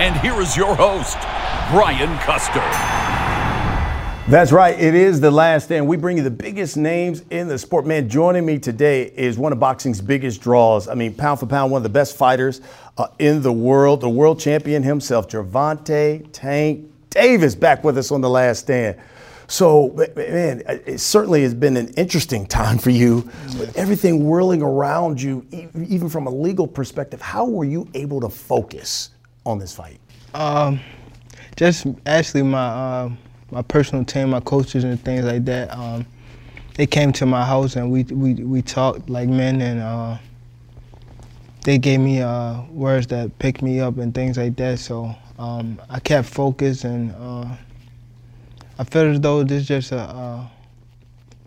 And here is your host, Brian Custer. That's right. It is the last stand. We bring you the biggest names in the sport. Man, joining me today is one of boxing's biggest draws. I mean, pound for pound, one of the best fighters uh, in the world, the world champion himself, Gervonta Tank Davis, back with us on the last stand. So, man, it certainly has been an interesting time for you with everything whirling around you, even from a legal perspective. How were you able to focus on this fight? Um, just actually my uh, my personal team, my coaches and things like that. Um, they came to my house and we we we talked like men and uh, they gave me uh, words that picked me up and things like that. So um, I kept focused and uh, I felt as though this is just a, a,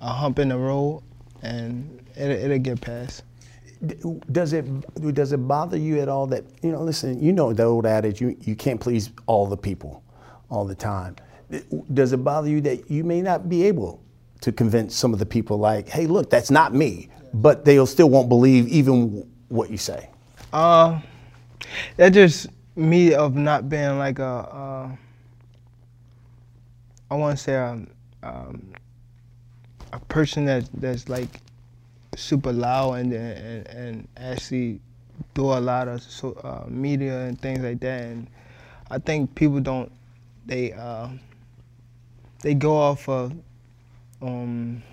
a hump in the road and it, it'll get past does it does it bother you at all that you know listen you know the old adage you, you can't please all the people all the time. Does it bother you that you may not be able to convince some of the people like hey look that's not me but they'll still won't believe even what you say? Uh that just me of not being like a uh, I want to say a, um, um, a person that that's like super loud and and, and actually do a lot of so, uh, media and things like that. And I think people don't they uh, they go off of um,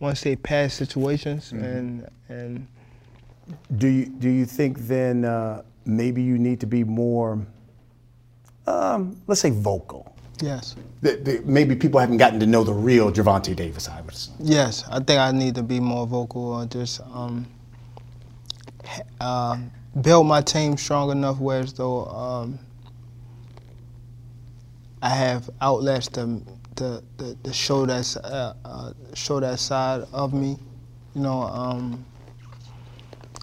once they past situations mm-hmm. and and. Do you do you think then uh, maybe you need to be more, um, let's say, vocal? Yes. The, the, maybe people haven't gotten to know the real Gervonta Davis, I would. Yes, I think I need to be more vocal or just um, uh, build my team strong enough where as though um, I have outlets to, to, to, to show that uh, uh, show that side of me. You know, um,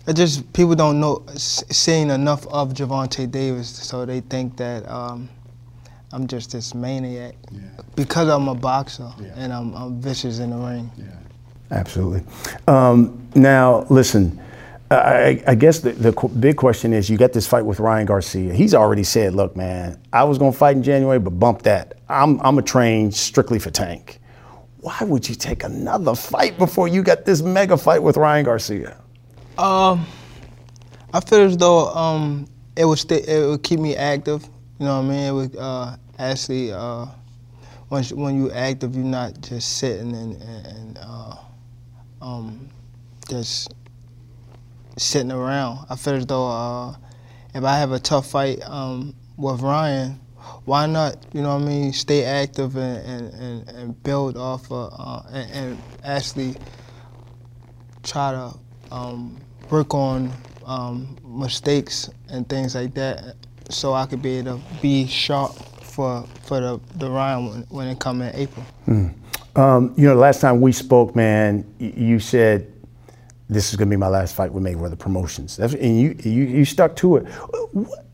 it just people don't know seeing enough of Gervonta Davis, so they think that. Um, I'm just this maniac yeah. because I'm a boxer yeah. and I'm, I'm, vicious in the ring. Yeah. Absolutely. Um, now, listen. I, I, guess the, the big question is you got this fight with Ryan Garcia. He's already said, look, man, I was going to fight in January, but bump that. I'm, I'm a train strictly for Tank. Why would you take another fight before you got this mega fight with Ryan Garcia? Um, I feel as though um, it would stay, it would keep me active. You know what I mean? It uh, actually, uh, once when you active, you're not just sitting and, and uh, um, just sitting around. I feel as though uh, if I have a tough fight um, with Ryan, why not, you know what I mean, stay active and, and, and, and build off of, uh, and, and, actually try to um, work on um, mistakes and things like that so I could be able to be sharp for for the, the Ryan when, when it come in April. Mm. Um, you know, last time we spoke, man, you said this is going to be my last fight with Mayweather Promotions, That's, and you, you you stuck to it.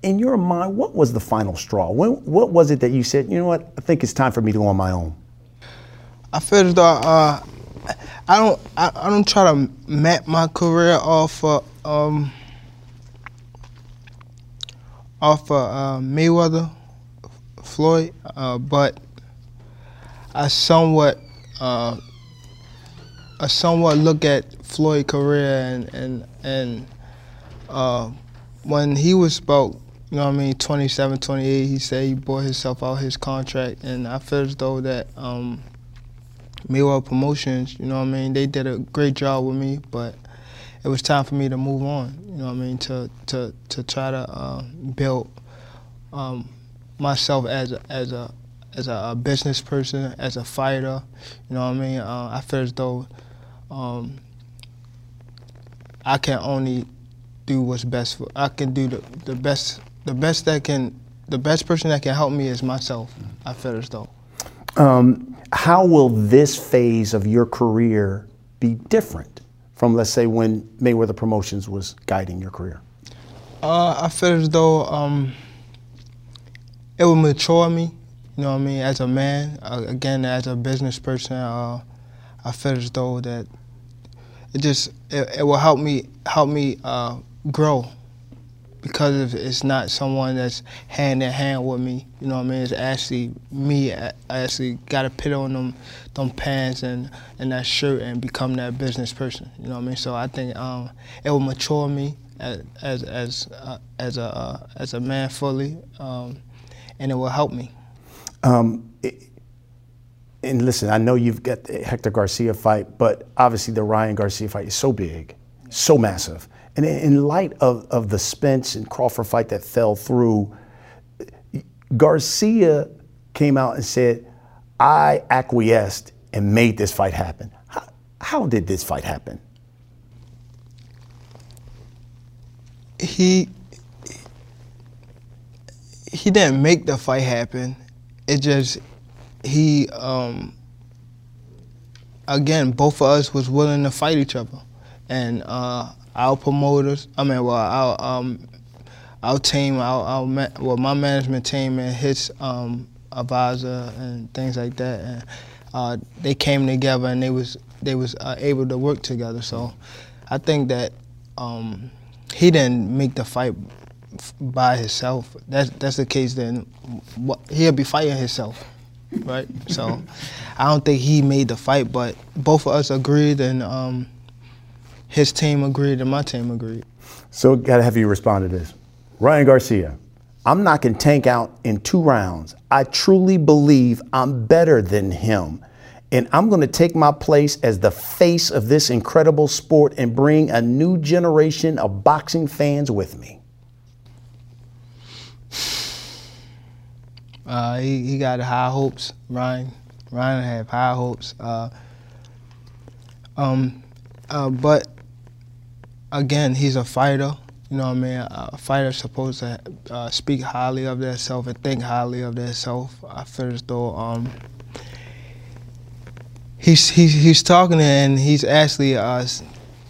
In your mind, what was the final straw? When, what was it that you said, you know what, I think it's time for me to go on my own? I feel as though uh, I don't I, I, don't try to map my career off. Uh, um, off of uh, Mayweather, Floyd, uh, but I somewhat uh, I somewhat look at Floyd career and and and uh, when he was about You know what I mean? 27, 28, he said he bought himself out his contract. And I feel as though that um, Mayweather Promotions, you know what I mean, they did a great job with me, but it was time for me to move on, you know what I mean, to, to, to try to uh, build um, myself as a, as a as a, business person, as a fighter. You know what I mean? Uh, I feel as though um, I can only do what's best for. I can do the, the best. The best that can. The best person that can help me is myself. I feel as though. Um, how will this phase of your career be different from, let's say, when Mayweather Promotions was guiding your career? Uh, I feel as though um, it will mature me. You know what I mean? As a man, uh, again, as a business person, uh, I feel as though that it just it, it will help me help me uh, grow because it's not someone that's hand in hand with me. You know what I mean? It's actually me. I actually got to put on them, them pants and, and that shirt and become that business person. You know what I mean? So I think um, it will mature me as as as, uh, as a uh, as a man fully, um, and it will help me. Um, it, and listen, I know you've got the Hector Garcia fight, but obviously the Ryan Garcia fight is so big, so massive. And in light of, of the Spence and Crawford fight that fell through, Garcia came out and said, I acquiesced and made this fight happen. How, how did this fight happen? He he didn't make the fight happen. It just he um, again both of us was willing to fight each other, and uh, our promoters, I mean, well, our um, our team, our, our well, my management team and his um, advisor and things like that, and uh, they came together and they was they was uh, able to work together. So I think that um, he didn't make the fight by himself. That's that's the case. Then he'll be fighting himself, right? So I don't think he made the fight, but both of us agreed and. Um, his team agreed and my team agreed. So, got to have you respond to this. Ryan Garcia, I'm knocking Tank out in two rounds. I truly believe I'm better than him. And I'm going to take my place as the face of this incredible sport and bring a new generation of boxing fans with me. Uh, he, he got high hopes, Ryan. Ryan have high hopes. Uh, um, uh, but again, he's a fighter. You know what I mean? A fighter's supposed to uh, speak highly of themselves and think highly of themselves. I feel as though um, he's, he's he's talking and he's actually uh,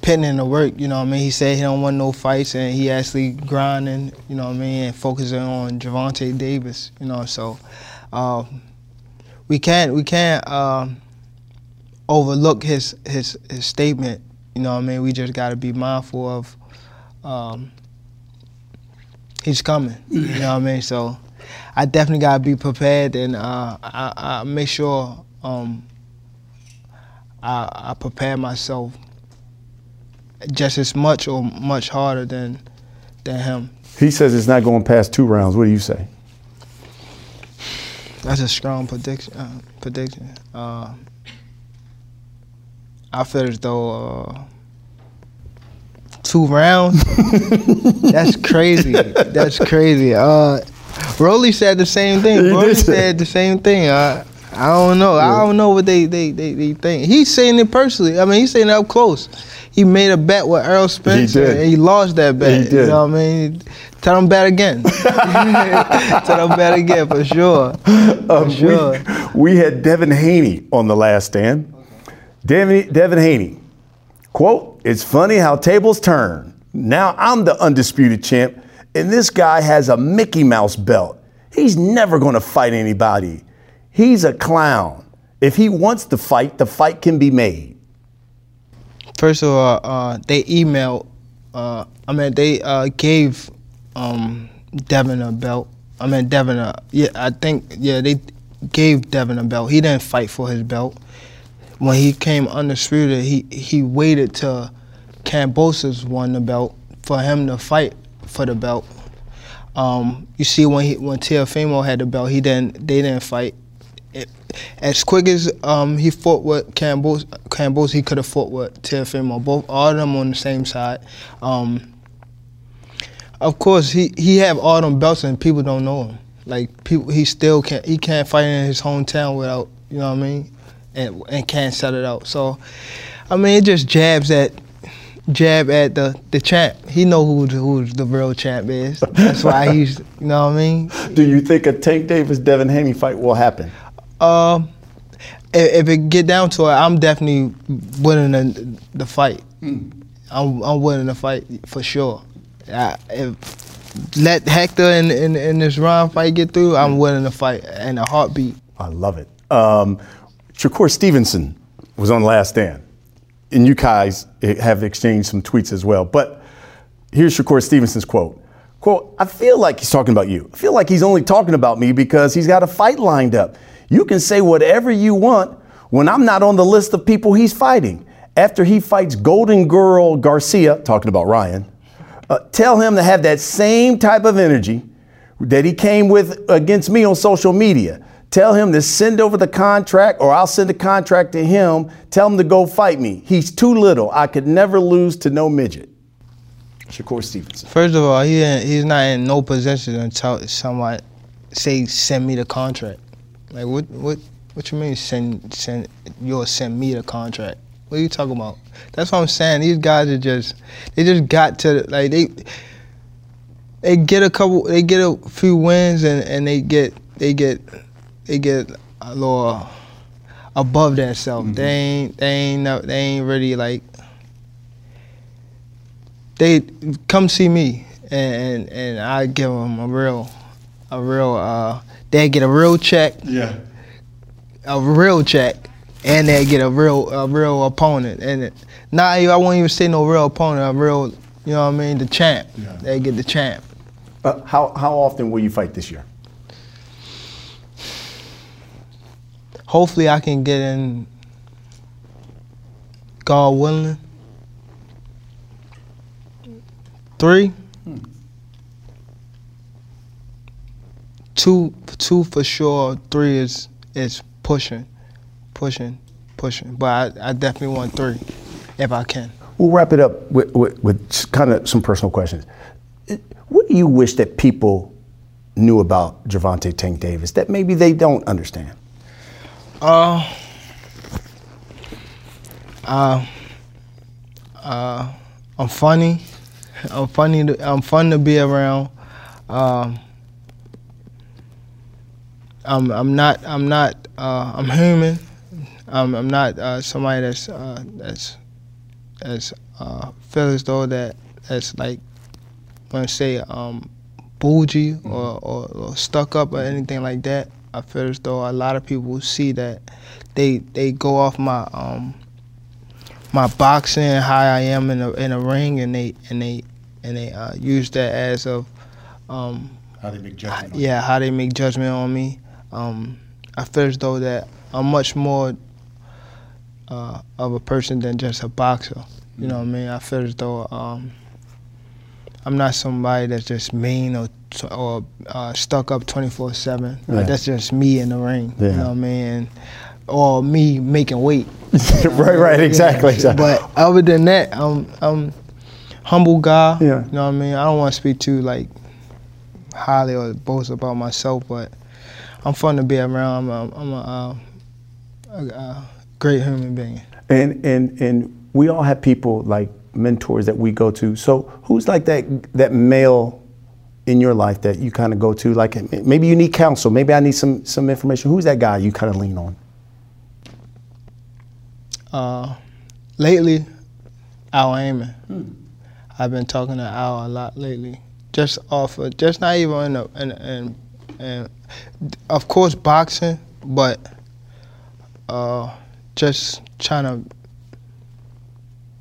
putting in the work. You know what I mean? He said he don't want no fights and he actually grinding. You know what I mean? And focusing on Gervonta Davis. You know, so uh, we can't we can't uh, overlook his his his statement you know what I mean? We just got to be mindful of um, he's coming. You know what I mean? So I definitely got to be prepared and uh, I, I, make sure um, I, I prepare myself just as much or much harder than than him. He says it's not going past two rounds. What do you say? That's a strong prediction. Uh, prediction. Uh, I feel as though uh, two rounds. That's crazy. That's crazy. Uh, Rolly said the same thing. Rolly said the same thing. Uh, I don't know. I don't know what they, they, they, they think. He's saying it personally. I mean, he's saying it up close. He made a bet with Earl Spencer, he and he lost that bet. He did. You know what I mean? Tell him bet again. Tell him bet again for sure. For um, sure. We, we, had Devin Haney on the last stand. Devin, Devin Haney, quote, it's funny how tables turn. Now I'm the undisputed champ, and this guy has a Mickey Mouse belt. He's never going to fight anybody. He's a clown. If he wants to fight, the fight can be made. First of all, uh, they emailed, uh, I mean, they uh, gave um, Devin a belt. I mean, Devin, a, yeah, I think, yeah, they gave Devin a belt. He didn't fight for his belt when he came undisputed, he he waited till Kambosos won the belt for him to fight for the belt. Um, you see when he when Teofimo had the belt, he didn't they didn't fight. It, as quick as um, he fought with Kambosos, Kambosos he could have fought with Teofimo. Both all of them on the same side. Um, of course, he he have all them belts and people don't know him. Like people, he still can't he can't fight in his hometown without you know what I mean, and and can't set it out. So, I mean, it just jabs at jab at the the champ. He know who who the real champ is. That's why he's you know what I mean. Do you think a Tank Davis Devin Haney fight will happen? Um, if, if it get down to it, I'm definitely winning the, the fight. Hmm. I'm I'm winning the fight for sure. I, if let Hector and in, in, in, this round fight get through, I'm winning the fight in a heartbeat. I love it. Um, Shakur Stevenson was on Last Stand, and you guys have exchanged some tweets as well. But here's Shakur Stevenson's quote. Quote, I feel like he's talking about you. I feel like he's only talking about me because he's got a fight lined up. You can say whatever you want when I'm not on the list of people he's fighting. After he fights Golden Girl Garcia, talking about Ryan, uh, tell him to have that same type of energy that he came with against me on social media. Tell him to send over the contract, or I'll send the contract to him. Tell him to go fight me. He's too little. I could never lose to no midget. Shakur Stevenson. First of all, he he's not in no position until someone say send me the contract. Like what what what you mean send send you'll send me the contract? What are you talking about? That's what I'm saying. These guys are just they just got to like they they get a couple they get a few wins and, and they get they get they get a little above themselves. Mm-hmm. They ain't they ain't they ain't really like they come see me and and, and I give them a real a real uh they get a real check. Yeah. A real check, and they get a real a real opponent. And it, not I won't even say no real opponent. A real, you know what I mean, the champ. Yeah. They get the champ. Uh, how how often will you fight this year? Hopefully, I can get in. God willing. Three. two two for sure. Three is is pushing, pushing, pushing. But I, I definitely want three if I can. We'll wrap it up with, with, with kind of some personal questions. What do you wish that people knew about Gervonta Tank Davis that maybe they don't understand? Uh, uh, uh, I'm funny. I'm funny. To, I'm fun to be around. Um, I'm I'm not I'm not uh, I'm human. I'm I'm not uh, somebody that's uh, that's that's uh, feel as though that that's like want to say um, bougie or, or, or, stuck up or anything like that. I feel as though a lot of people see that they they go off my um, my boxing how I am in a in a ring and they and they and they uh, use that as of um, how they make judgment. Yeah, how they make judgment on me. Um, I feel as though that I'm much more uh, of a person than just a boxer. You know what I mean? I feel as though um, I'm not somebody that's just mean or or uh, stuck up 24 seven. Like that's just me in the ring. Yeah. You know what I mean? or me making weight. right, right, exactly, yeah. exactly. But other than that, I'm I'm humble guy. Yeah. You know what I mean? I don't want to speak too like highly or boast about myself, but I'm fun to be around. I'm a, I'm a, a, a great human being. And and and we all have people like mentors that we go to. So who's like that that male in your life that you kind of go to? Like maybe you need counsel. Maybe I need some some information. Who's that guy you kind of lean on? Uh, lately, Al Haymon. Hmm. I've been talking to Al a lot lately. Just off of, just not even in, a, in, in, in of course boxing, but uh, just trying to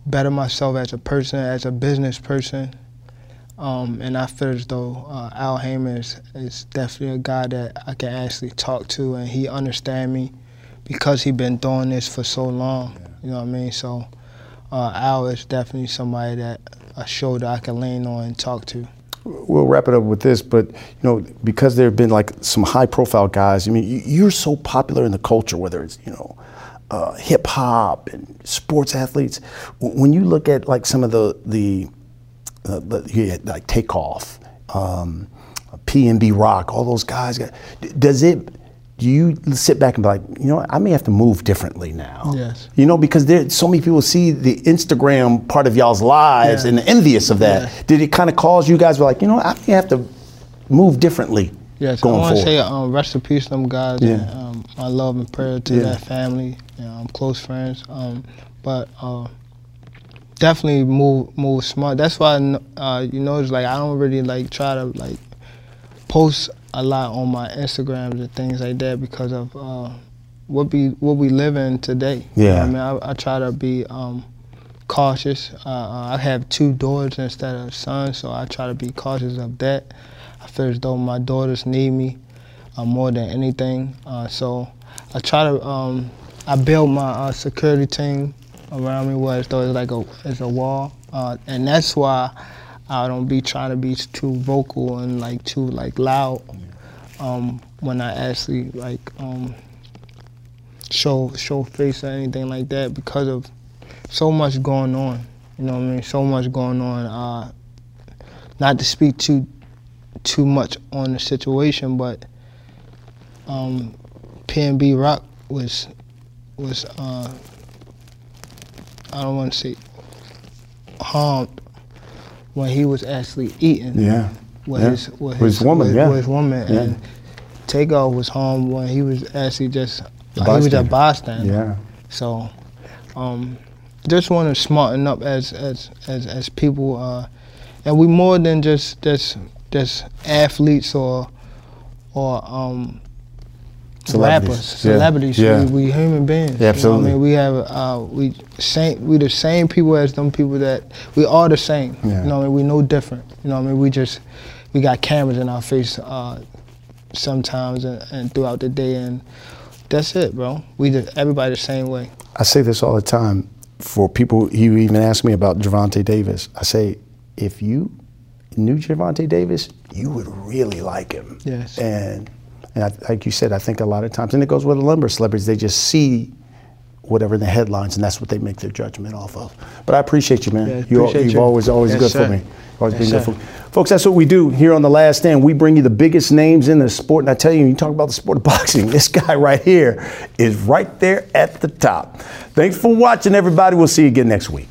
better myself as a person, as a business person. Um, and I feel as though uh, Al Haymon is, is, definitely a guy that I can actually talk to, and he understand me because he been doing this for so long. Yeah. You know what I mean? So uh, Al is definitely somebody that a shoulder I can lean on and talk to. we'll wrap it up with this, but you know, because there have been like some high-profile guys. I mean, you're so popular in the culture, whether it's you know, uh, hip hop and sports athletes. When you look at like some of the the, uh, like Takeoff, um, PNB Rock, all those guys, does it? do you sit back and be like, you know, I may have to move differently now? Yes. You know, because there so many people see the Instagram part of y'all's lives and envious of that. Yes. Did it kind of cause you guys were like, you know, I may have to move differently? Yes, going I want to say um, rest in peace, them guys. Yeah. And, um, my love and prayer to yeah. that family. You know, I'm close friends. Um, but uh, definitely move move smart. That's why uh, you know it's like I don't really like try to like post a lot on my Instagrams and things like that because of uh, what we what we live in today. Yeah. You know I mean, I, I, try to be um, cautious. Uh, uh, I have two daughters instead of sons, so I try to be cautious of that. I feel as though my daughters need me uh, more than anything. Uh, so I try to um, I build my uh, security team around me was. though it's like a it's a wall, and that's why. I don't be trying to be too vocal and like too like loud um, when I actually like um, show show face or anything like that because of so much going on. You know what I mean? So much going on. Uh, not to speak too too much on the situation, but um, PNB Rock was was uh, I don't want to say harmed when he was actually eating. Yeah. With yeah. his with his, woman, with, yeah. With his woman. Yeah. And Takeoff was home when he was actually just he was a bystander. Yeah. So um, just want to smarten up as as as, as people uh, and we more than just just just athletes or or um, celebrities. rappers, celebrities. Yeah. We, we human beings. Yeah, absolutely. You know I mean, we have uh, we same we the same people as them people that we are the same. Yeah. You know, I mean, we no different. You know, I mean, we just we got cameras in our face uh, sometimes and, and, throughout the day, and that's it, bro. We just everybody the same way. I say this all the time for people. You even ask me about Gervonta Davis. I say, if you knew Gervonta Davis, you would really like him. Yes. And and I, like you said, I think a lot of times, and it goes with a number of celebrities, they just see whatever in the headlines, and that's what they make their judgment off of. But I appreciate you, man. Yeah, you, you've you. always, always yes, good sir. for me. Always yes, been good sir. for me. Folks, that's what we do here on The Last Stand. We bring you the biggest names in the sport. And I tell you, you talk about the sport of boxing, this guy right here is right there at the top. Thanks for watching, everybody. We'll see you again next week.